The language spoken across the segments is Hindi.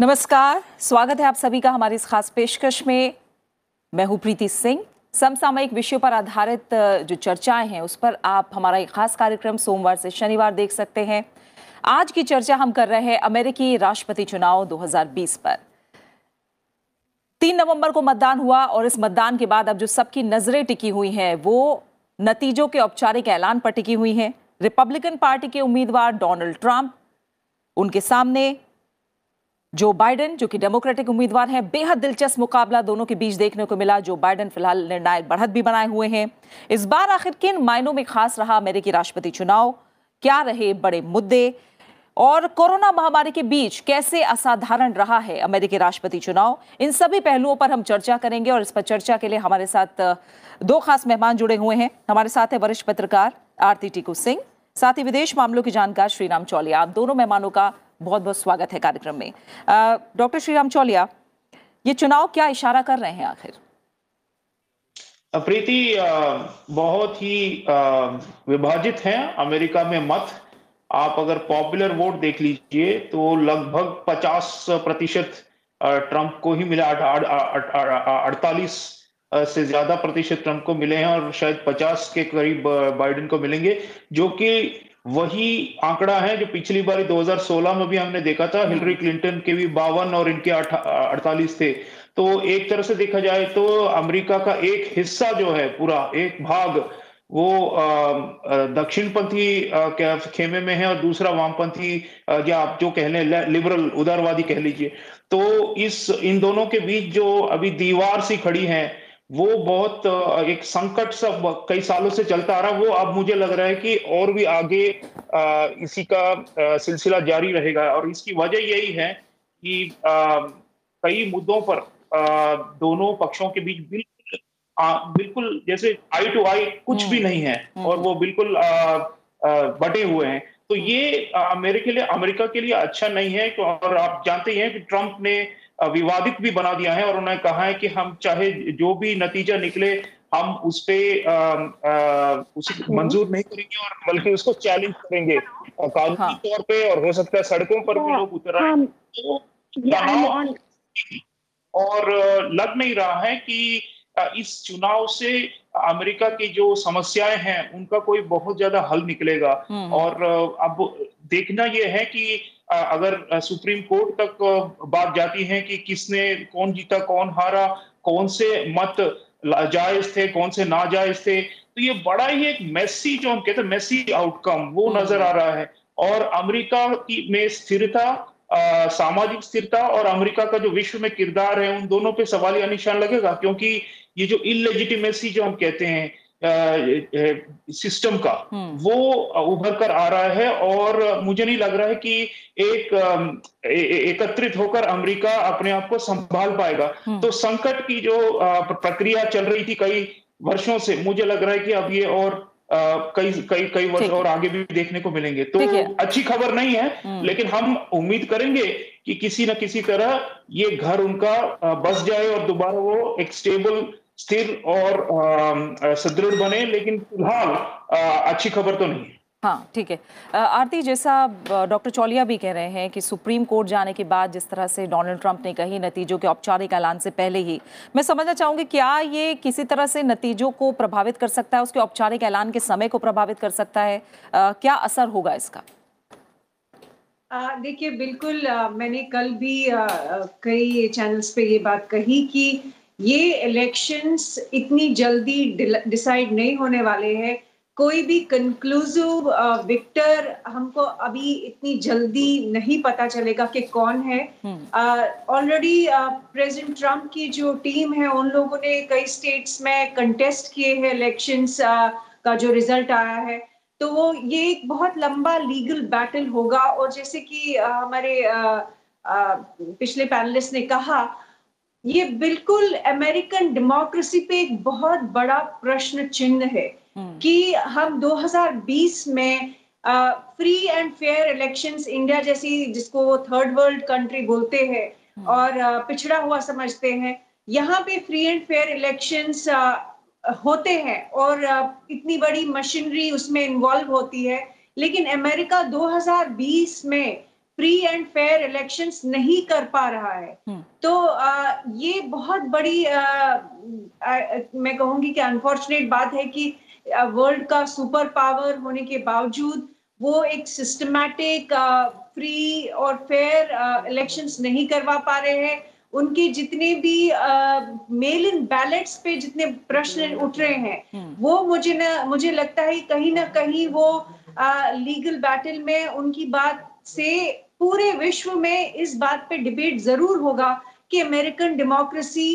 नमस्कार, स्वागत है आप सभी का हमारी इस खास पेशकश में। मैं हूँ प्रीति सिंह। समसामयिक विषयों पर आधारित जो चर्चाएँ हैं, उस पर आप हमारा एक खास कार्यक्रम सोमवार से शनिवार देख सकते हैं। आज की चर्चा हम कर रहे हैं अमेरिकी राष्ट्रपति चुनाव 2020 पर। तीन नवंबर को मतदान हुआ और इस मतदान के बाद अब जो सबकी नज़रें टिकी हुई हैं, वो नतीजों के औपचारिक ऐलान पर टिकी हुई हैं। रिपब्लिकन पार्टी के उम्मीदवार डोनाल्ड ट्रंप, उनके सामने जो बाइडेन, जो कि डेमोक्रेटिक उम्मीदवार हैं, बेहद दिलचस्प मुकाबला दोनों के बीच देखने को मिला, जो बाइडेन फ़िलहाल निर्णायक बढ़त भी बनाए हुए हैं। इस बार आखिर किन मायनों में खास रहा अमेरिकी राष्ट्रपति चुनाव? क्या रहे बड़े मुद्दे? और कोरोना महामारी के बीच कैसे असाधारण रहा है अमेरिकी राष्ट्रपति चुनाव? इन सभी पहलुओं पर हम चर्चा करेंगे और इस पर चर्चा के लिए हमारे साथ दो खास मेहमान जुड़े हुए हैं। हमारे साथ है वरिष्ठ पत्रकार आरती टीकू सिंह, साथ ही विदेश मामलों की जानकार श्रीराम चौलिया आप दोनों मेहमानों का बहुत बहुत स्वागत है कार्यक्रम में। डॉक्टर श्रीराम चौलिया, ये चुनाव क्या इशारा कर रहे हैं आखिर? प्रीति बहुत ही विभाजित हैं अमेरिका में मत। आप अगर पॉपुलर वोट देख लीजिए तो लगभग 50 प्रतिशत ट्रंप को ही मिला अड़तालीस से ज़्यादा प्रतिशत ट्रंप को मिले हैं और शायद 50 के करीब बाइडेन को मिलेंगे, जो कि वही आंकड़ा है जो पिछली बार 2016 में भी हमने देखा था। हिलरी क्लिंटन के भी बावन और इनके अड़तालीस थे। तो एक तरह से देखा जाए तो अमेरिका का एक हिस्सा जो है पूरा, एक भाग, वो दक्षिणपंथी खेमे में है और दूसरा वामपंथी या आप जो कह लें लिबरल उदारवादी कह लीजिए। तो इस, इन दोनों के बीच जो अभी दीवार सी खड़ी है वो बहुत एक संकट सब कई सालों से चलता आ रहा वो अब मुझे लग रहा है कि और भी आगे इसी का सिलसिला जारी रहेगा। और इसकी वजह यही है कि कई मुद्दों पर दोनों पक्षों के बीच बिल्कुल बिल्कुल जैसे आई टू आई कुछ भी नहीं है हम्म, और वो बिल्कुल बटे हुए हैं। तो ये मेरे के लिए अमेरिका के लिए अच्छा नहीं है। और आप जानते ही हैं कि ट्रंप ने विवादित भी बना दिया है और उन्होंने कहा है कि हम चाहे जो भी नतीजा निकले हम उस पे उसे हम्म। मंजूर नहीं करेंगे और बल्कि उसको चैलेंज करेंगे कानूनी हाँ। तौर पे और हो सकता है सड़कों पर भी हाँ। लोग उतर हाँ। तो और लग नहीं रहा है कि इस चुनाव से अमेरिका की जो समस्याएँ हैं उनका कोई बहुत ज़्यादा हल निकलेगा हम्म। और अब देखना यह है कि अगर सुप्रीम कोर्ट तक बात जाती है कि किसने कौन जीता कौन हारा कौन से मत जायज़ थे कौन से नाजायज थे तो ये बड़ा ही एक मेसी जो हम कहते हैं मेसी आउटकम वो हम्म। नज़र आ रहा है और अमेरिका की में स्थिरता सामाजिक स्थिरता और अमेरिका का जो विश्व में किरदार है उन दोनों पे सवालिया निशान लगेगा क्योंकि ये जो इलेजिटिमेसी जो हम कहते हैं सिस्टम का हम्म। वो उभर कर आ रहा है और मुझे नहीं लग रहा है कि एक एकत्रित होकर अमेरिका अपने आप को संभाल पाएगा हम्म। तो संकट की जो प्रक्रिया चल रही थी कई वर्षों से मुझे लग रहा है कि अब ये और कई कई कई वर्ष और आगे भी देखने को मिलेंगे तो अच्छी खबर नहीं है हम्म। लेकिन हम उम्मीद करेंगे कि किसी न किसी तरह ये घर उनका बस जाए और दोबारा वो एक स्टेबल स्थिर और सुदृढ़ बने लेकिन फ़िलहाल अच्छी खबर तो नहीं है। हाँ ठीक है। आरती जैसा डॉक्टर चौलिया भी कह रहे हैं कि सुप्रीम कोर्ट जाने के बाद जिस तरह से डोनाल्ड ट्रंप ने कही नतीजों के औपचारिक ऐलान से पहले ही मैं समझना चाहूँगी क्या ये किसी तरह से नतीजों को प्रभावित कर सकता है? उसके औपचारिक ऐलान के समय को प्रभावित कर सकता है? आ, क्या असर होगा इसका? देखिए बिल्कुल आ, मैंने कल भी आ, कई चैनल्स पे ये बात कही कि ये इलेक्शंस इतनी जल्दी डिसाइड नहीं होने वाले हैं। कोई भी कंक्लूसिव विक्टर हमको अभी इतनी जल्दी नहीं पता चलेगा कि कौन है। ऑलरेडी प्रेसिडेंट ट्रंप की जो टीम है उन लोगों ने कई स्टेट्स में कंटेस्ट किए हैं इलेक्शंस uh, का जो रिज़ल्ट आया है। तो वो ये एक बहुत लंबा लीगल बैटल होगा। और जैसे कि uh, हमारे uh, पिछले पैनलिस्ट ने कहा ये बिल्कुल अमेरिकन डेमोक्रेसी पे एक बहुत बड़ा प्रश्न चिन्ह है हम्म। कि हम 2020 में free and fair elections India जैसी जिसको थर्ड वर्ल्ड कंट्री बोलते हैं हम्म। और uh, पिछड़ा हुआ समझते हैं यहाँ पे फ्री एंड फेयर इलेक्शंस होते हैं और uh, इतनी बड़ी मशीनरी उसमें इन्वॉल्व होती है लेकिन अमेरिका 2020 में फ्री एंड फेयर इलेक्शंस नहीं कर पा रहा है हम्म। तो आ, ये बहुत बड़ी आ, आ, मैं कहूँगी कि अनफॉर्चुनेट बात है कि वर्ल्ड का सुपर पावर होने के बावजूद वो एक सिस्टमैटिक फ्री और फेयर इलेक्शंस नहीं करवा पा रहे हैं उनके जितने भी मेल इन बैलेट्स पे जितने प्रश्न उठ रहे हैं हम्म। वो मुझे ना मुझे लगता है कहीं ना कहीं वो लीगल बैटल में उनकी बात से पूरे विश्व में इस बात पे डिबेट ज़रूर होगा कि अमेरिकन डेमोक्रेसी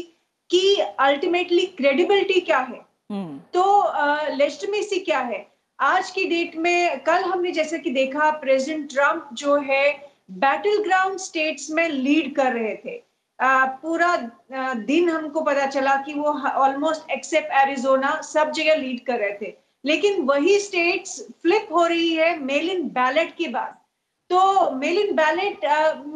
की अल्टीमेटली क्रेडिबिलिटी क्या है। हम्म, तो लेजिटिमेसी क्या है? आज की डेट में कल हमने जैसे कि देखा प्रेसिडेंट ट्रंप जो है बैटल ग्राउंड स्टेट्स में लीड कर रहे थे। आ, पूरा दिन हमको पता चला कि वो ऑलमोस्ट एक्सेप्ट एरिजोना सब जगह लीड कर रहे थे। लेकिन वही स्टेट्स फ्लिप हो रही है मेल इन बैलेट के बाद। तो मेल इन बैलेट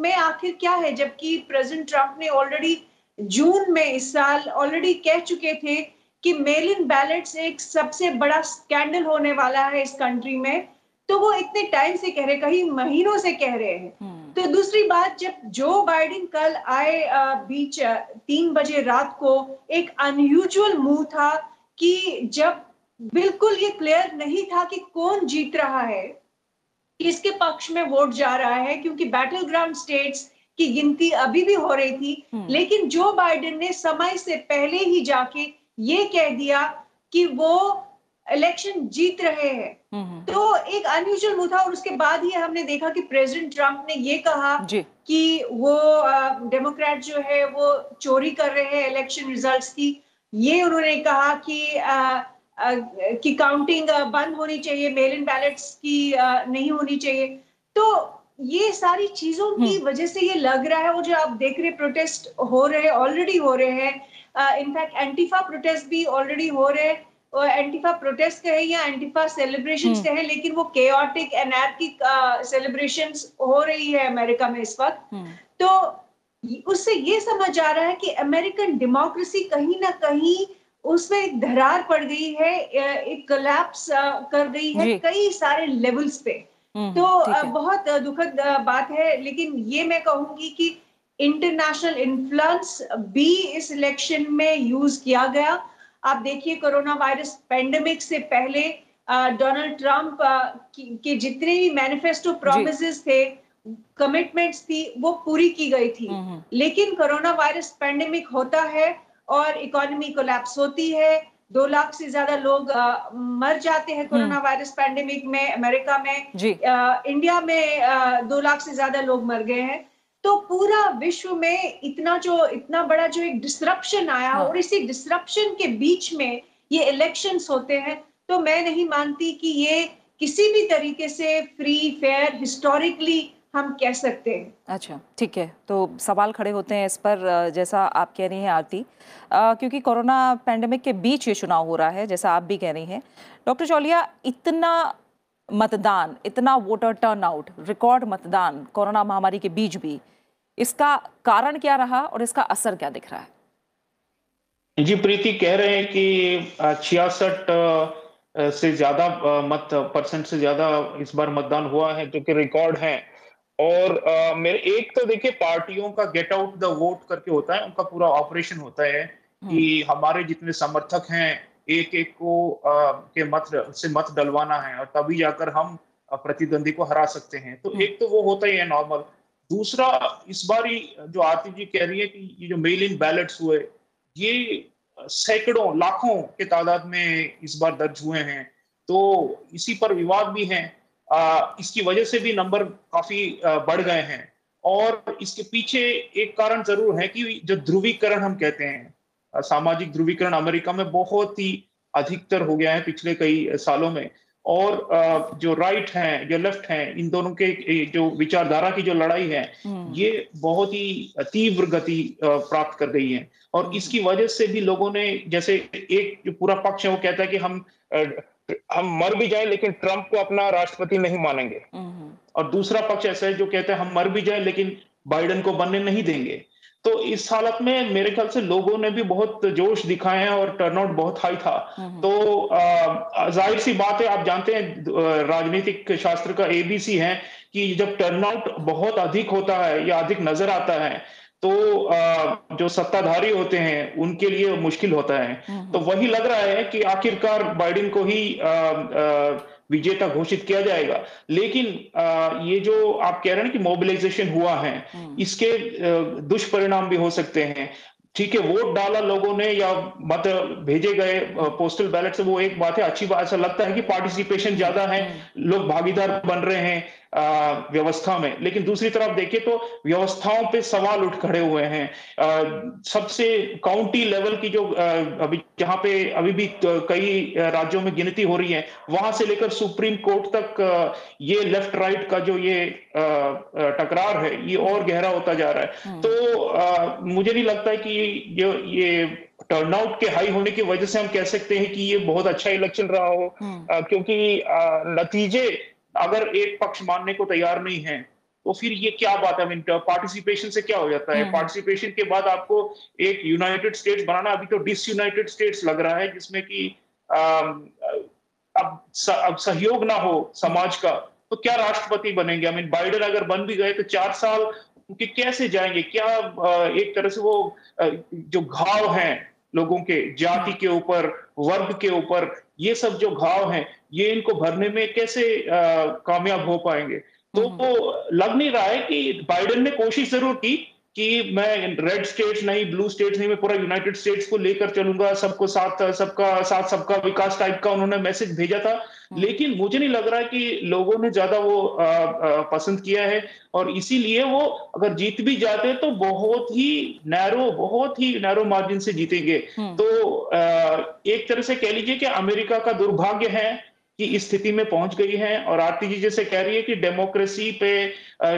में आखिर क्या है? जबकि प्रेसिडेंट ट्रंप ने ऑलरेडी जून में इस साल ऑलरेडी कह चुके थे कि मेल इन बैलेट्स एक सबसे बड़ा स्कैंडल होने वाला है इस कंट्री में। तो वो इतने टाइम से कह रहे कहीं महीनों से कह रहे हैं। हम्म, तो दूसरी बात जब जो बाइडेन कल आए बीच तीन बजे रात को एक अनयूजुअल मूव था कि जब बिल्कुल ये क्लियर नहीं था कि कौन जीत रहा है किसके पक्ष में वोट जा रहा है क्योंकि बैटल ग्राउंड स्टेट्स की गिनती अभी भी हो रही थी। हम्म। लेकिन जो बाइडेन ने समय से पहले ही जाके ये कह दिया कि वो इलेक्शन जीत रहे हैं। हम्म, तो एक अनयूजल मूव था और उसके बाद ही हमने देखा कि प्रेसिडेंट ट्रंप ने ये कहा कि वो डेमोक्रेट जो है वो चोरी कर रहे हैं इलेक्शन रिजल्ट्स की। ये उन्होंने कहा कि कि काउंटिंग बंद होनी चाहिए मेल इन बैलेट्स की नहीं होनी चाहिए। तो ये सारी चीज़ों की वजह से ये लग रहा है और जो आप देख रहे प्रोटेस्ट हो रहे ऑलरेडी हो रहे हैं। इनफैक्ट एंटीफा प्रोटेस्ट भी ऑलरेडी हो रहे हैं। एंटीफा प्रोटेस्ट कहे या एंटीफा सेलिब्रेशन हम्म। कहे लेकिन वो केओटिक एनार्किक सेलिब्रेशन हो रही है अमेरिका में इस वक्त। हम्म, तो उससे ये समझ आ रहा है कि अमेरिकन डेमोक्रेसी कहीं ना कहीं उसमें एक दरार पड़ गई है एक कोलैप्स कर गई है कई सारे लेवल्स पे। हम्म, तो ठीक अ, है। बहुत दुखद बात है लेकिन ये मैं कहूँगी कि इंटरनेशनल इन्फ्लुएंस भी इस इलेक्शन में यूज़ किया गया। आप देखिए कोरोना वायरस पेंडेमिक से पहले डोनाल्ड ट्रंप के जितने भी मैनिफेस्टो प्रोमिस थे कमिटमेंट्स थी वो पूरी की गई थी। हम्म, लेकिन कोरोना वायरस पेंडेमिक होता है और इकोनॉमी कोलैप्स होती है। दो लाख से ज़्यादा लोग अ, मर जाते हैं कोरोना वायरस पेंडेमिक में अमेरिका में। अ, इंडिया में अ, दो लाख से ज़्यादा लोग मर गए हैं। तो पूरा विश्व में इतना जो इतना बड़ा जो एक डिस्ट्रप्शन आया हाँ। और इसी डिसरप्शन के बीच में ये इलेक्शंस होते हैं। तो मैं नहीं मानती कि ये किसी भी तरीके से फ्री फेयर हिस्टोरिकली हम कह सकते हैं। अच्छा ठीक है। तो सवाल खड़े होते हैं इस पर जैसा आप कह रही हैं आरती। क्योंकि कोरोना पैंडेमिक के बीच ये चुनाव हो रहा है जैसा आप भी कह रही हैं। डॉक्टर चौलिया इतना मतदान इतना वोटर टर्नआउट रिकॉर्ड मतदान कोरोना महामारी के बीच भी इसका कारण क्या रहा और इसका असर क्या दिख रहा है? जी प्रीति कह रहे हैं कि छियासठ से ज़्यादा मत परसेंट से ज़्यादा इस बार मतदान हुआ है जो कि रिकॉर्ड है। और अ, मेरे एक तो देखिए पार्टियों का गेट आउट द वोट करके होता है उनका पूरा ऑपरेशन होता है कि हमारे जितने समर्थक हैं एक एक को अ, के मत से मत डलवाना है और तभी जाकर हम प्रतिद्वंदी को हरा सकते हैं। तो हम्म। एक तो वो होता ही है नॉर्मल दूसरा इस बार ही जो आरती जी कह रही है कि ये जो मेल इन बैलेट्स हुए ये सैकड़ों लाखों के तादाद में इस बार दर्ज हुए हैं। तो इसी पर विवाद भी है। आ, इसकी वजह से भी नंबर काफ़ी बढ़ गए हैं। और इसके पीछे एक कारण ज़रूर है कि जो ध्रुवीकरण हम कहते हैं सामाजिक ध्रुवीकरण अमेरिका में बहुत ही अधिकतर हो गया है पिछले कई सालों में। और जो राइट है जो लेफ़्ट है इन दोनों के जो विचारधारा की जो लड़ाई है हम्म, ये बहुत ही तीव्र गति प्राप्त कर गई है। और इसकी वजह से भी लोगों ने जैसे एक जो पूरा पक्ष है वो कहता है कि हम हम मर भी जाए लेकिन ट्रंप को अपना राष्ट्रपति नहीं मानेंगे। और दूसरा पक्ष ऐसा है जो कहते हैं हम मर भी जाए लेकिन बाइडेन को बनने नहीं देंगे। तो इस हालत में मेरे ख्याल से लोगों ने भी बहुत जोश दिखाए हैं और टर्नआउट बहुत हाई था। तो ज़ाहिर सी बात है आप जानते हैं राजनीतिक शास्त्र का एबीसी है कि जब टर्नआउट बहुत अधिक होता है या अधिक नज़र आता है तो जो सत्ताधारी होते हैं उनके लिए मुश्किल होता है। तो वही लग रहा है कि आखिरकार बाइडेन को ही विजेता घोषित किया जाएगा। लेकिन ये जो आप कह रहे हैं कि मोबिलाइजेशन हुआ है हम्म। इसके दुष्परिणाम भी हो सकते हैं। ठीक है वोट डाला लोगों ने या मत भेजे गए पोस्टल बैलेट से वो एक बात है अच्छी बात ऐसा लगता है कि पार्टिसिपेशन ज़्यादा है हम्म। लोग भागीदार बन रहे हैं। व्यवस्था में लेकिन दूसरी तरफ़ देखिए तो व्यवस्थाओं पे सवाल उठ खड़े हुए हैं सबसे काउंटी लेवल की जो अभी जहाँ पे अभी भी कई राज्यों में गिनती हो रही है वहाँ से लेकर सुप्रीम कोर्ट तक ये लेफ़्ट राइट का जो ये टकरार है ये और गहरा होता जा रहा है हम्म। तो मुझे नहीं लगता है कि ये ये टर्नआउट के हाई होने की वजह से हम कह सकते हैं कि ये बहुत अच्छा इलेक्शन रहा हो हम्म। क्योंकि नतीजे अगर एक पक्ष मानने को तैयार नहीं है तो फिर ये क्या बात है पार्टिसिपेशन से क्या हो जाता है? पार्टिसिपेशन हम्म। के बाद आपको एक यूनाइटेड स्टेट्स बनाना अभी तो डिसयूनाइटेड स्टेट्स लग रहा है जिसमें कि अब अब सहयोग ना हो समाज का तो क्या राष्ट्रपति बनेंगे? आई मीन बाइडन अगर बन भी गए तो चार साल उनके कैसे जाएँगे? क्या एक तरह से वो जो घाव हैं लोगों के जाति के ऊपर वर्ग के ऊपर ये सब जो घाव हैं ये इनको भरने में कैसे कामयाब हो पाएँगे तो वो लग नहीं रहा है कि बाइडेन ने कोशिश ज़रूर की कि मैं रेड स्टेट्स नहीं ब्लू स्टेट्स नहीं मैं पूरा यूनाइटेड स्टेट्स को लेकर चलूँगा सबको साथ सबका साथ सबका विकास टाइप का उन्होंने मैसेज भेजा था हम्म। लेकिन मुझे नहीं लग रहा कि लोगों ने ज़्यादा वो आ, आ, पसंद किया है। और इसीलिए वो अगर जीत भी जाते तो बहुत ही नैरो बहुत ही नैरो मार्जिन से जीतेंगे। हम्म। तो आ, एक तरह से कह लीजिए कि अमेरिका का दुर्भाग्य है कि इस स्थिति में पहुँच गई है। और आरती जी जैसे कह रही है कि डेमोक्रेसी पे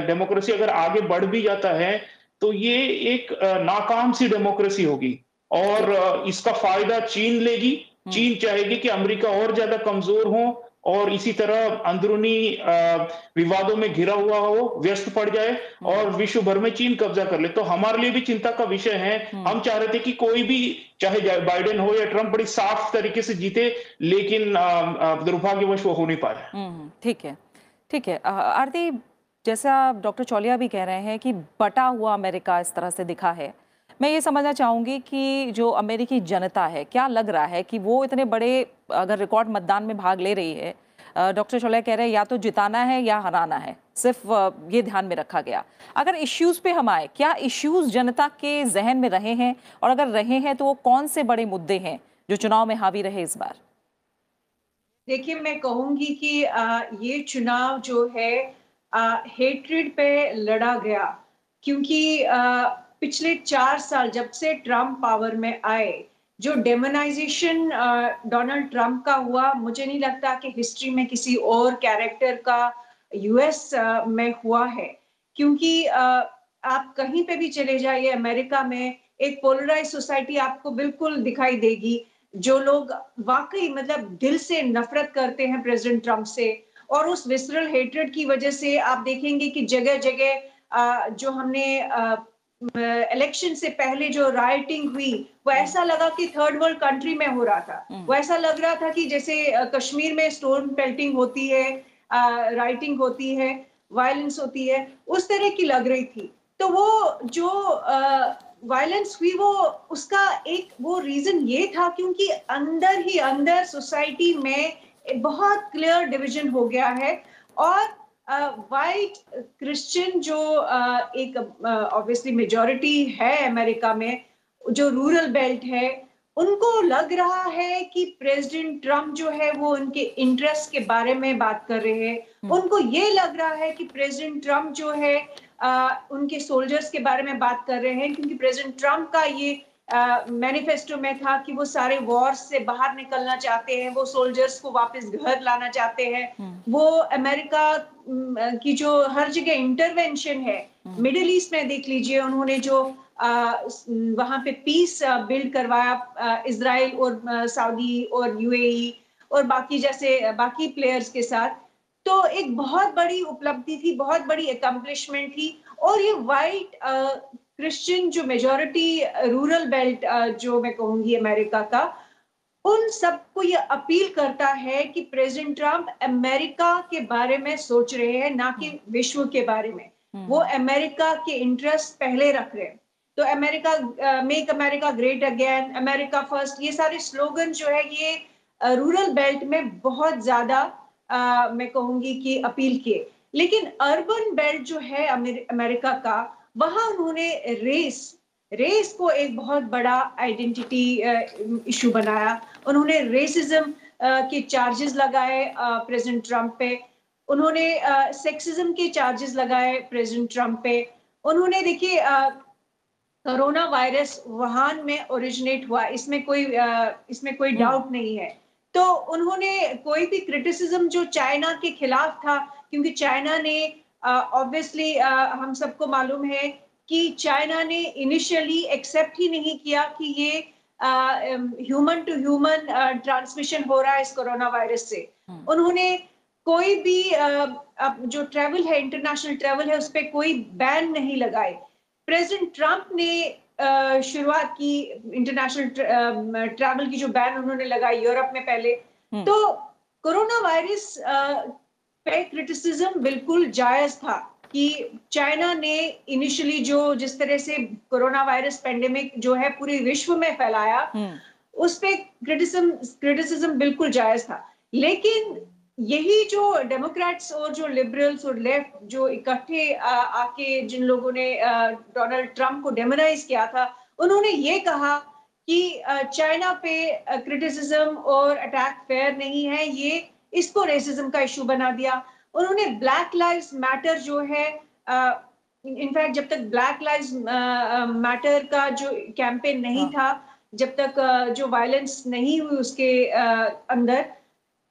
डेमोक्रेसी अगर आगे बढ़ भी जाता है तो ये एक नाकाम सी डेमोक्रेसी होगी। और इसका फ़ायदा चीन लेगी। चीन चाहेगी कि अमेरिका और ज़्यादा कमज़ोर हो और इसी तरह अंदरूनी विवादों में घिरा हुआ हो व्यस्त पड़ जाए हम्म। और विश्व भर में चीन कब्जा कर ले। तो हमारे लिए भी चिंता का विषय है। हम्म। हम चाह रहे थे कि कोई भी चाहे बाइडेन हो या ट्रंप बड़ी साफ़ तरीके से जीते लेकिन दुर्भाग्यवश वो हो नहीं पाए ठीक है ठीक है। आरती जैसा डॉक्टर चौलिया भी कह रहे हैं कि बटा हुआ अमेरिका इस तरह से दिखा है। मैं ये समझना चाहूँगी कि जो अमेरिकी जनता है, क्या लग रहा है कि वो इतने बड़े, अगर रिकॉर्ड मतदान में भाग ले रही है डॉक्टर चौलिया कह रहे हैं या तो जिताना है या हराना है, सिर्फ़ ये ध्यान में रखा गया। अगर इश्यूज़ पे हम आए, क्या इश्यूज़ जनता के जहन में रहे हैं? और अगर रहे हैं तो वो कौन से बड़े मुद्दे हैं जो चुनाव में हावी रहे इस बार? देखिए, मैं कहूँगी कि ये चुनाव जो है हेट्रेड पे लड़ा गया। क्योंकि पिछले चार साल जब से ट्रंप पावर में आए, जो डेमोनाइजेशन डोनाल्ड ट्रंप का हुआ, मुझे नहीं लगता कि हिस्ट्री में किसी और कैरेक्टर का यूएस में हुआ है। क्योंकि आप कहीं पे भी चले जाइए, अमेरिका में एक पोलराइज सोसाइटी आपको बिल्कुल दिखाई देगी, जो लोग वाकई मतलब दिल से नफरत करते हैं प्रेसिडेंट ट्रंप से। और उस विसरल हेट्रेड की वजह से आप देखेंगे कि जगह जगह जो हमने इलेक्शन से पहले जो राइटिंग हुई वो हम्म। ऐसा लगा कि थर्ड वर्ल्ड कंट्री में हो रहा था हम्म। वो ऐसा लग रहा था कि जैसे कश्मीर में स्टोन पेल्टिंग होती है राइटिंग होती है वायलेंस होती है उस तरह की लग रही थी तो वो जो वायलेंस हुई वो उसका एक वो रीजन ये था क्योंकि अंदर ही अंदर सोसाइटी में बहुत क्लियर डिवीज़न हो गया है और वाइट uh, क्रिश्चियन जो uh, एक ऑब्वियसली uh, मेजोरिटी है अमेरिका में जो रूरल बेल्ट है उनको लग रहा है कि प्रेसिडेंट ट्रंप जो है वो उनके इंटरेस्ट के बारे में बात कर रहे हैं हम्म। उनको ये लग रहा है कि प्रेसिडेंट ट्रंप जो है आ, उनके सोल्जर्स के बारे में बात कर रहे हैं क्योंकि प्रेसिडेंट ट्रंप का ये मैनिफेस्टो में था कि वो सारे वॉर से बाहर निकलना चाहते हैं वो सोल्जर्स को वापस घर लाना चाहते हैं हम्म। वो अमेरिका की जो हर जगह इंटरवेंशन है मिडिल हम्म। ईस्ट में देख लीजिए उन्होंने जो वहाँ पे पीस बिल्ड करवाया इसराइल और सऊदी और यूएई और बाकी जैसे बाकी प्लेयर्स के साथ तो एक बहुत बड़ी उपलब्धि थी बहुत बड़ी एकम्पलिशमेंट थी और ये वाइट क्रिश्चियन जो मेजोरिटी रूरल बेल्ट जो मैं कहूँगी अमेरिका का उन सबको ये अपील करता है कि प्रेसिडेंट ट्रंप अमेरिका के बारे में सोच रहे हैं ना कि विश्व के बारे में। वो अमेरिका के इंटरेस्ट पहले रख रहे हैं। तो America make America great again America first ये सारे स्लोगन जो है ये रूरल बेल्ट में बहुत ज़्यादा मैं कहूँगी कि अपील किए। लेकिन अर्बन बेल्ट जो है अमेरिका का वहाँ उन्होंने रेस रेस को एक बहुत बड़ा आइडेंटिटी इशू बनाया। उन्होंने रेसिज्म के चार्जेस लगाए प्रेसिडेंट ट्रंप पे। उन्होंने सेक्सिज्म के चार्जेस लगाए प्रेसिडेंट ट्रंप पे। उन्होंने देखिए कोरोना वायरस वुहान में ओरिजिनेट हुआ। इसमें कोई इसमें कोई डाउट हम्म। नहीं है। तो उन्होंने कोई भी क्रिटिसिज्म जो चाइना के खिलाफ था क्योंकि चाइना ने ऑब्वियसली uh, uh, हम सबको मालूम है कि चाइना ने इनिशियली एक्सेप्ट ही नहीं किया कि ये ह्यूमन टू ह्यूमन ट्रांसमिशन हो रहा है इस कोरोना वायरस से hmm. उन्होंने कोई भी uh, जो ट्रेवल है इंटरनेशनल ट्रेवल है उस पर कोई बैन नहीं लगाए प्रेसिडेंट ट्रंप ने शुरुआत की इंटरनेशनल ट्रैवल की जो बैन उन्होंने लगाई यूरोप में पहले हम्म। तो कोरोना वायरस पे क्रिटिसिज्म बिल्कुल जायज़ था कि चाइना ने इनिशियली जो जिस तरह से कोरोना वायरस पेंडेमिक जो है पूरे विश्व में फैलाया हम्म। उस पे क्रिटिसिज्म क्रिटिसिज्म बिल्कुल जायज़ था लेकिन यही जो डेमोक्रेट्स और जो लिबरल्स और लेफ़्ट जो इकट्ठे आके जिन लोगों ने डोनाल्ड ट्रंप को डेमोनाइज किया था उन्होंने ये कहा कि चाइना पे क्रिटिसिज्म और अटैक फेयर नहीं है ये इसको रेसिज्म का इशू बना दिया उन्होंने ब्लैक लाइव्स मैटर जो है इनफैक्ट जब तक ब्लैक लाइव मैटर का जो कैंपेन नहीं हाँ. था जब तक जो वायलेंस नहीं हुई उसके अंदर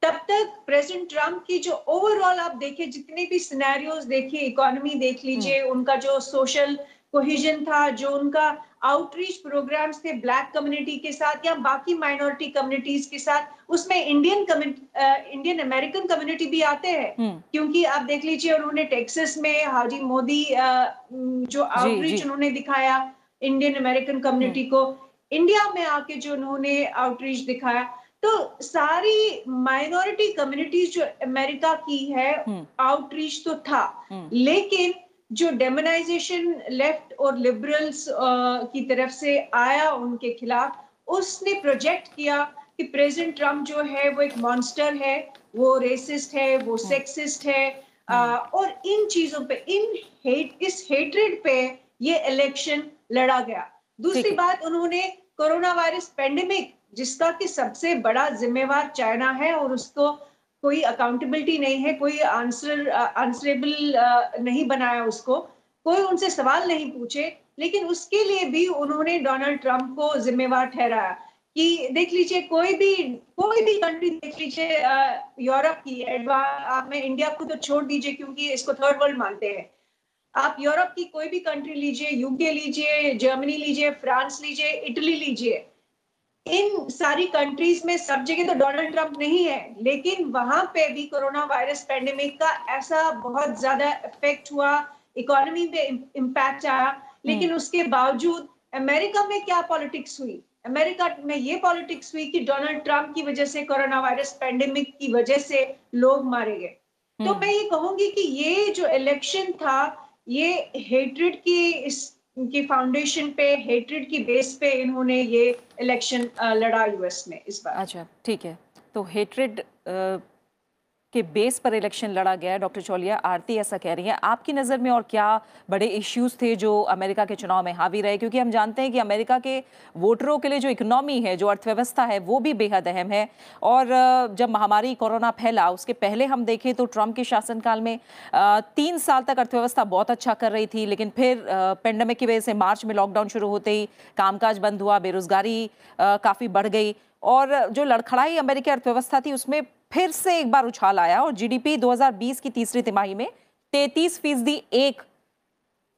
तब तक प्रेसिडेंट ट्रंप की जो ओवरऑल आप देखिए जितने भी सिनेरियोज देखिए इकोनॉमी देख लीजिए हम्म। उनका जो सोशल कोहिजन था जो उनका आउटरीच प्रोग्राम्स थे ब्लैक कम्युनिटी के साथ या बाकी माइनॉरिटी कम्युनिटीज के साथ उसमें इंडियन इंडियन अमेरिकन कम्युनिटी भी आते हैं हम्म। क्योंकि आप देख लीजिए उन्होंने टेक्सास में हाजी मोदी जो आउटरीच उन्होंने दिखाया इंडियन अमेरिकन कम्युनिटी को इंडिया में आके जो उन्होंने आउटरीच दिखाया तो सारी माइनॉरिटी कम्युनिटीज जो अमेरिका की है आउटरीच हम्म। तो था हम्म। लेकिन जो डेमोनाइजेशन लेफ़्ट और लिबरल्स की तरफ़ से आया उनके खिलाफ उसने प्रोजेक्ट किया कि प्रेसिडेंट ट्रंप जो है वो एक मॉन्स्टर है वो रेसिस्ट है वो सेक्सिस्ट हम्म। है आ, और इन चीज़ों पे इन हेट इस हेट्रेड पे ये इलेक्शन लड़ा गया। दूसरी बात उन्होंने कोरोना वायरस पेंडेमिक जिसका कि सबसे बड़ा जिम्मेवार चाइना है और उसको कोई अकाउंटेबिलिटी नहीं है, कोई आंसर आंसरेबल नहीं बनाया उसको, कोई उनसे सवाल नहीं पूछे, लेकिन उसके लिए भी उन्होंने डोनाल्ड ट्रंप को जिम्मेवार ठहराया कि देख लीजिए, कोई भी कोई भी कंट्री देख लीजिए यूरोप की आप में इंडिया को तो छोड़ दीजिए क्योंकि इसको थर्ड वर्ल्ड मानते हैं। आप यूरोप की कोई भी कंट्री लीजिए यूके लीजिए जर्मनी लीजिए फ्रांस लीजिए इटली लीजिए इन सारी कंट्रीज़ में सब जगह तो डोनाल्ड ट्रंप नहीं है लेकिन वहाँ पे भी कोरोना वायरस पेंडेमिक का ऐसा बहुत ज़्यादा इफ़ेक्ट हुआ इकोनॉमी पे इम्पैक्ट आया लेकिन हम्म। उसके बावजूद अमेरिका में क्या पॉलिटिक्स हुई अमेरिका में ये पॉलिटिक्स हुई कि डोनाल्ड ट्रंप की वजह से कोरोना वायरस पेंडेमिक की वजह से लोग मारे गए तो हम्म। मैं ये कहूँगी कि ये जो इलेक्शन था ये हेट्रेड की इस की फाउंडेशन पे हेट्रेड की बेस पे इन्होंने ये इलेक्शन लड़ा यूएस में इस बार। अच्छा ठीक है। तो हेट्रेड के बेस पर इलेक्शन लड़ा गया है, डॉक्टर चौलिया, आरती ऐसा कह रही हैं। आपकी नज़र में और क्या बड़े इश्यूज़ थे जो अमेरिका के चुनाव में हावी रहे? क्योंकि हम जानते हैं कि अमेरिका के वोटरों के लिए जो इकोनॉमी है, जो अर्थव्यवस्था है, वो भी बेहद अहम है। और जब महामारी कोरोना फैला, उसके पहले हम देखें तो ट्रंप के शासनकाल में तीन साल तक अर्थव्यवस्था बहुत अच्छा कर रही थी, लेकिन फिर पेंडेमिक की वजह से मार्च में लॉकडाउन शुरू होते ही कामकाज बंद हुआ, बेरोजगारी काफ़ी बढ़ गई। और, जो लड़खड़ाई अमेरिकी अर्थव्यवस्था थी, उसमें फिर से एक बार उछाल आया और जीडीपी 2020 की तीसरी तिमाही में 33 फ़ीसदी एक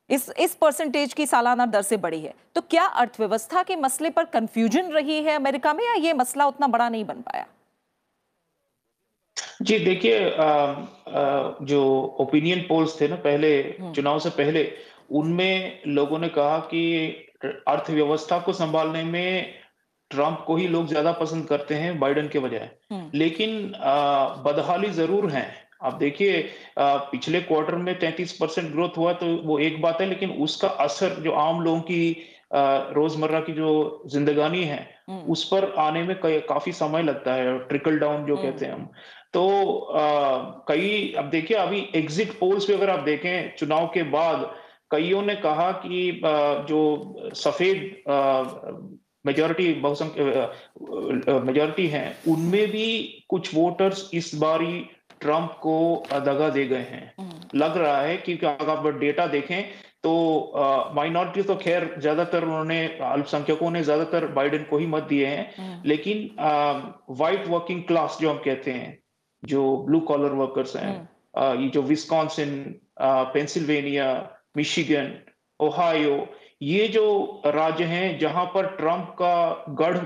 इस इस परसेंटेज की सालाना दर से बढ़ी है तो क्या अर्थव्यवस्था के मसले पर कंफ्यूजन रही है अमेरिका में या ये मसला उतना बड़ा नहीं बन पाया जी देखिए जो ओपिनियन पोल्स थे ना पहले हम्म। चुनाव से पहले उनमें लोगों ने कहा कि अर्थव्यवस्था को संभालने में ट्रंप को ही लोग ज़्यादा पसंद करते हैं बाइडन के बजाय हम्म। लेकिन बदहाली ज़रूर है आप देखिए पिछले क्वार्टर में 33 परसेंट ग्रोथ हुआ तो वो एक बात है लेकिन उसका असर जो आम लोगों की रोज़मर्रा की जो जिंदगानी है हम्म। उस पर आने में काफ़ी समय लगता है ट्रिकल डाउन जो हम्म। कहते हैं हम तो कई अब देखिए अभी एग्जिट पोल्स पे अगर आप देखें चुनाव के बाद कईयों ने कहा कि जो सफ़ेद मेजोरिटी बहुसंख्य मेजोरिटी हैं उनमें भी कुछ वोटर्स इस बारी ट्रंप को दगा दे गए हैं हम्म। लग रहा है क्योंकि अगर आप डेटा देखें तो माइनॉरिटी तो खैर ज़्यादातर उन्होंने अल्पसंख्यकों ने ज़्यादातर बाइडेन को ही मत दिए हैं हम्म। लेकिन वाइट वर्किंग क्लास जो हम कहते हैं जो ब्लू कॉलर वर्कर्स हैं हम्म। ये जो विस्कॉन्सिन पेंसिल्वेनिया मिशिगन ओहायो ये जो राज्य हैं जहाँ पर ट्रंप का गढ़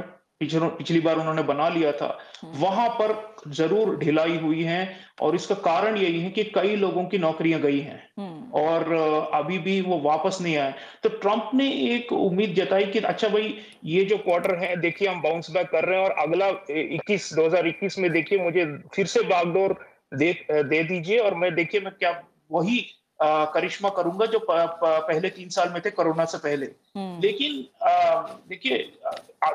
पिछली बार उन्होंने बना लिया था हम्म। वहाँ पर ज़रूर ढिलाई हुई है और इसका कारण यही है कि कई लोगों की नौकरियाँ गई हैं हम्म। और अभी भी वो वापस नहीं आए तो ट्रंप ने एक उम्मीद जताई कि अच्छा भाई ये जो क्वार्टर है देखिए हम बाउंस बैक कर रहे हैं और अगला 21 2021 में देखिए मुझे फिर से बागडोर दे दे दीजिए और मैं देखिए मैं क्या वही करिश्मा करूँगा जो प, प, पहले तीन साल में थे कोरोना से पहले हम्म। लेकिन देखिए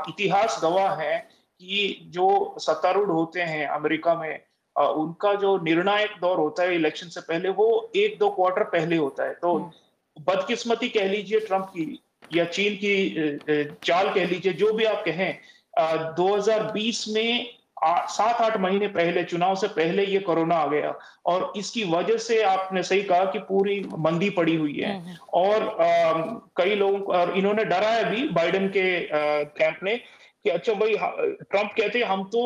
इतिहास गवाह है कि जो सत्तारूढ़ होते हैं अमेरिका में अ, उनका जो निर्णायक दौर होता है इलेक्शन से पहले वो एक दो क्वार्टर पहले होता है तो हम्म। बदकिस्मती कह लीजिए ट्रंप की या चीन की चाल कह लीजिए जो भी आप कहें अ, 2020 में आ- सात आठ महीने पहले चुनाव से पहले ये कोरोना आ गया और इसकी वजह से आपने सही कहा कि पूरी मंदी पड़ी हुई है हम्म। और अम, कई लोगों को और इन्होंने डराया भी बाइडन के कैंप ने कि अच्छा भाई हा- ट्रंप कहते हैं हम तो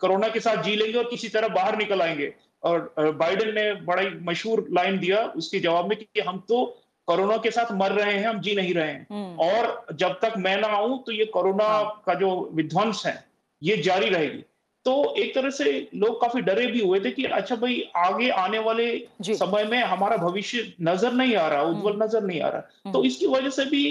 कोरोना के साथ जी लेंगे और किसी तरह बाहर निकल आएँगे और बाइडन ने बड़ा ही मशहूर लाइन दिया उसके जवाब में कि हम तो कोरोना के साथ मर रहे हैं हम जी नहीं रहे हैं हम्म। और जब तक मैं ना आऊँ तो ये कोरोना हाँ। का जो विध्वंस है ये जारी रहेगी तो एक तरह से लोग काफ़ी डरे भी हुए थे कि अच्छा भाई आगे आने वाले समय में हमारा भविष्य नज़र नहीं आ रहा उज्जवल नज़र नहीं आ रहा तो हम्म। इसकी वजह से भी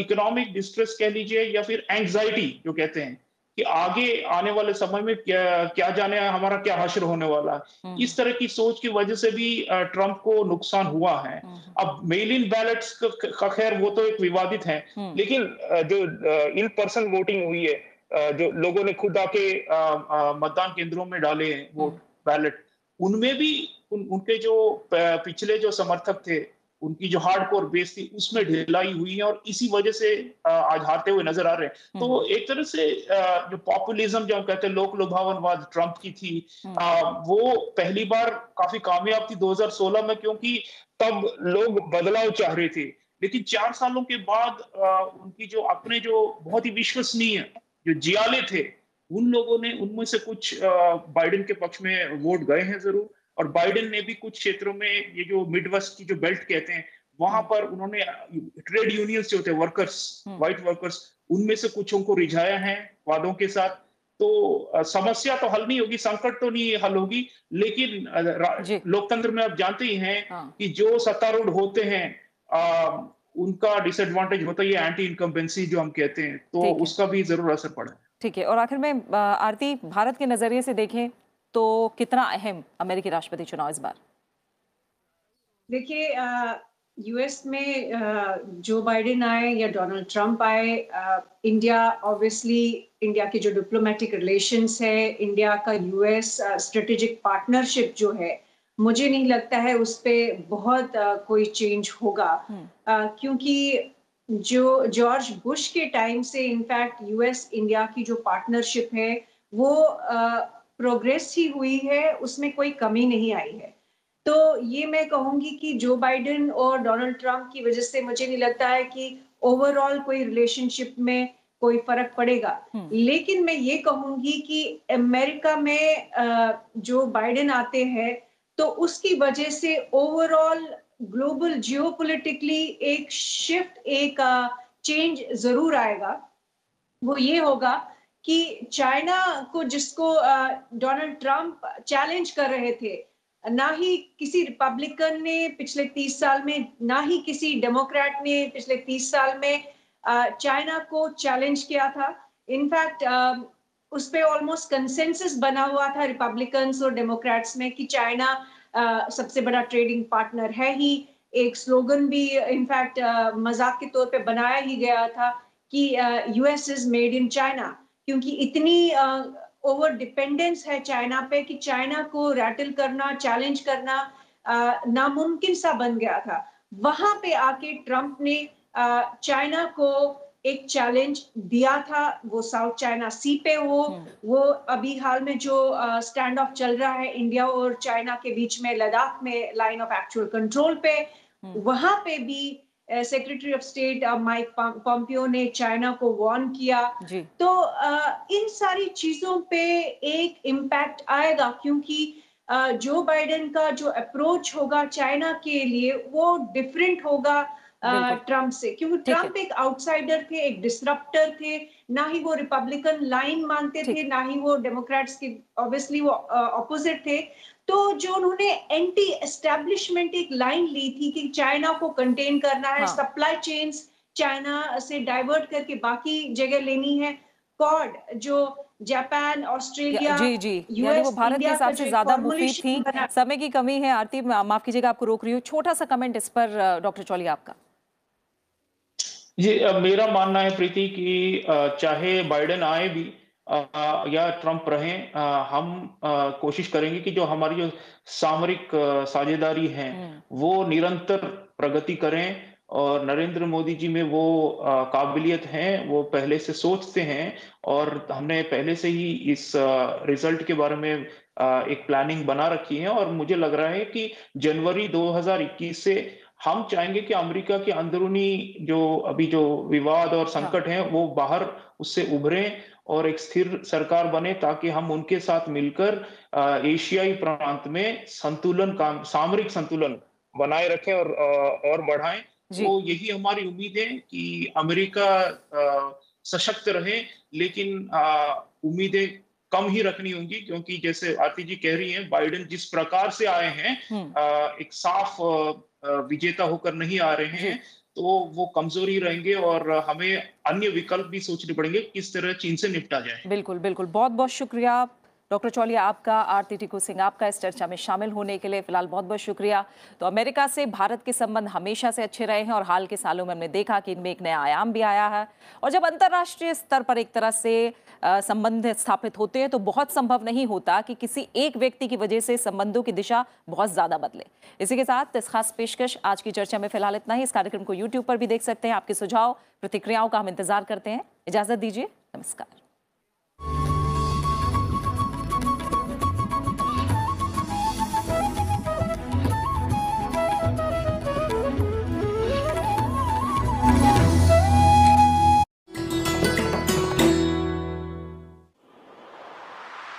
इकोनॉमिक डिस्ट्रेस कह लीजिए या फिर एंग्जाइटी जो कहते हैं कि आगे आने वाले समय में क्या क्या जाने हमारा क्या हश्र होने वाला है हम्म। इस तरह की सोच की वजह से भी ट्रंप को नुकसान हुआ है हम्म। अब मेल इन बैलेट्स का खैर वो तो एक विवादित है हम्म। लेकिन जो इन पर्सन वोटिंग हुई है जो लोगों ने खुद आके मतदान केंद्रों में डाले हैं वोट बैलेट उनमें भी उन, उनके जो पिछले जो समर्थक थे उनकी जो हार्ड कोर बेस थी उसमें ढिलाई हुई है और इसी वजह से आज हारते हुए नज़र आ रहे हैं। तो एक तरह से जो पॉपुलिज्म जो हम कहते हैं लोक लुभावनवाद ट्रंप की थी वो पहली बार काफ़ी कामयाब थी 2016 में क्योंकि तब लोग बदलाव चाह रहे थे। लेकिन चार सालों के बाद उनकी जो अपने जो बहुत ही विश्वसनीय जो जियाले थे उन लोगों ने उनमें से कुछ बाइडेन के पक्ष में वोट गए हैं ज़रूर और बाइडेन ने भी कुछ क्षेत्रों में ये जो मिडवेस्ट की जो बेल्ट कहते हैं वहाँ पर उन्होंने ट्रेड यूनियंस जो होते हैं वर्कर्स। व्हाइट वर्कर्स उनमें से कुछों को रिझाया है वादों के साथ तो समस्या तो हल नहीं होगी संकट तो नहीं हल होगी लेकिन। लोकतंत्र में आप जानते ही हैं हाँ कि जो सत्तारूढ़ होते हैं उनका डिसएडवांटेज होता है ये एंटी इनकम्बेंसी जो हम कहते हैं तो उसका भी ज़रूर असर पड़ा है। ठीक है और आखिर में आरती भारत के नज़रिए से देखें तो कितना अहम अमेरिकी राष्ट्रपति चुनाव इस बार? देखिए यूएस में अ, जो बाइडेन आए या डोनाल्ड ट्रंप आए इंडिया ऑब्वियसली इंडिया के जो डिप्लोमेटिक रिलेशंस है इंडिया का यूएस स्ट्रेटेजिक पार्टनरशिप जो है मुझे नहीं लगता है उस पर बहुत अ, कोई चेंज होगा हम्म। अ, क्योंकि जो जॉर्ज बुश के टाइम से इनफैक्ट यूएस इंडिया की जो पार्टनरशिप है वो प्रोग्रेस ही हुई है उसमें कोई कमी नहीं आई है तो ये मैं कहूँगी कि जो बाइडेन और डोनाल्ड ट्रंप की वजह से मुझे नहीं लगता है कि ओवरऑल कोई रिलेशनशिप में कोई फ़र्क पड़ेगा हम्म। लेकिन मैं ये कहूँगी कि अमेरिका में जो बाइडेन आते हैं तो उसकी वजह से ओवरऑल ग्लोबल जियोपॉलिटिकली एक शिफ्ट एक चेंज ज़रूर आएगा। वो ये होगा कि चाइना को जिसको डोनाल्ड ट्रंप चैलेंज कर रहे थे, ना ही किसी रिपब्लिकन ने पिछले तीस साल में, ना ही किसी डेमोक्रेट ने पिछले तीस साल में चाइना को चैलेंज किया था। इनफैक्ट उस पर ऑलमोस्ट कंसेंसस बना हुआ था रिपब्लिकन्स और डेमोक्रेट्स में कि चाइना सबसे बड़ा ट्रेडिंग पार्टनर है ही। एक स्लोगन भी इनफैक्ट मज़ाक के तौर पे बनाया ही गया था कि US is made in China क्योंकि इतनी ओवर डिपेंडेंस है चाइना पे कि चाइना को रैटल करना चैलेंज करना नामुमकिन सा बन गया था। वहाँ पे आके ट्रंप ने चाइना को एक चैलेंज दिया था वो साउथ चाइना सी पे वो वो अभी हाल में जो स्टैंड ऑफ़ चल रहा है इंडिया और चाइना के बीच में लद्दाख में लाइन ऑफ़ एक्चुअल कंट्रोल पे वहाँ पे भी secretary of state Mike Pompeo ने चाइना को वार्न किया। तो uh, इन सारी चीज़ों पे एक इम्पैक्ट आएगा क्योंकि जो uh, बाइडेन का जो अप्रोच होगा चाइना के लिए वो डिफरेंट होगा। ट्रंप से। क्योंकि ट्रंप एक आउटसाइडर थे एक डिसरप्टर थे ना ही वो रिपब्लिकन लाइन मानते थे ना ही वो डेमोक्रेट्स के ऑब्वियसली वो ऑपोजिट थे। तो जो उन्होंने एंटी एस्टेब्लिशमेंट एक लाइन ली थी कि चाइना को कंटेन करना है हाँ। सप्लाई चेन्स चाइना से डाइवर्ट करके बाकी जगह लेनी है। कॉड जो जापान ऑस्ट्रेलिया जी जी। यानी वो भारत के हिसाब से ज़्यादा मुफीद थी। समय की कमी है आरती माफ़ कीजिएगा आपको रोक रही हूँ। छोटा सा कमेंट इस पर डॉक्टर चौली आपका। जी मेरा मानना है प्रीति कि चाहे बाइडेन आए भी या ट्रंप रहे हम कोशिश करेंगे कि जो हमारी जो सामरिक साझेदारी है वो निरंतर प्रगति करें और नरेंद्र मोदी जी में वो काबिलियत है वो पहले से सोचते हैं और हमने पहले से ही इस रिज़ल्ट के बारे में एक प्लानिंग बना रखी है और मुझे लग रहा है कि जनवरी 2021 से हम चाहेंगे कि अमेरिका के अंदरूनी जो अभी जो विवाद और संकट है वो बाहर उससे उभरे और एक स्थिर सरकार बने ताकि हम उनके साथ मिलकर एशियाई प्रांत में संतुलन काम सामरिक संतुलन बनाए रखें और और बढ़ाएँ। तो यही हमारी उम्मीद है कि अमेरिका सशक्त रहे लेकिन उम्मीदें कम ही रखनी होंगी क्योंकि जैसे आरती जी कह रही हैं बाइडेन जिस प्रकार से आए हैं एक साफ़ विजेता होकर नहीं आ रहे हैं तो वो कमज़ोरी रहेंगे और हमें अन्य विकल्प भी सोचने पड़ेंगे किस तरह चीन से निपटा जाए। बिल्कुल बिल्कुल। बहुत बहुत शुक्रिया डॉक्टर चौलिया, आपका आरती टिकू सिंह आपका इस चर्चा में शामिल होने के लिए फ़िलहाल बहुत बहुत शुक्रिया। तो अमेरिका से भारत के संबंध हमेशा से अच्छे रहे हैं और हाल के सालों में हमने देखा कि इनमें एक नया आयाम भी आया है। और जब अंतर्राष्ट्रीय स्तर पर एक तरह से संबंध स्थापित होते हैं तो बहुत संभव नहीं होता कि किसी एक व्यक्ति की वजह से संबंधों की दिशा बहुत ज़्यादा बदले। इसी के साथ इस खास पेशकश आज की चर्चा में फ़िलहाल इतना ही। इस कार्यक्रम को यूट्यूब पर भी देख सकते हैं। आपके सुझाव, प्रतिक्रियाओं का हम इंतज़ार करते हैं। इजाज़त दीजिए। नमस्कार।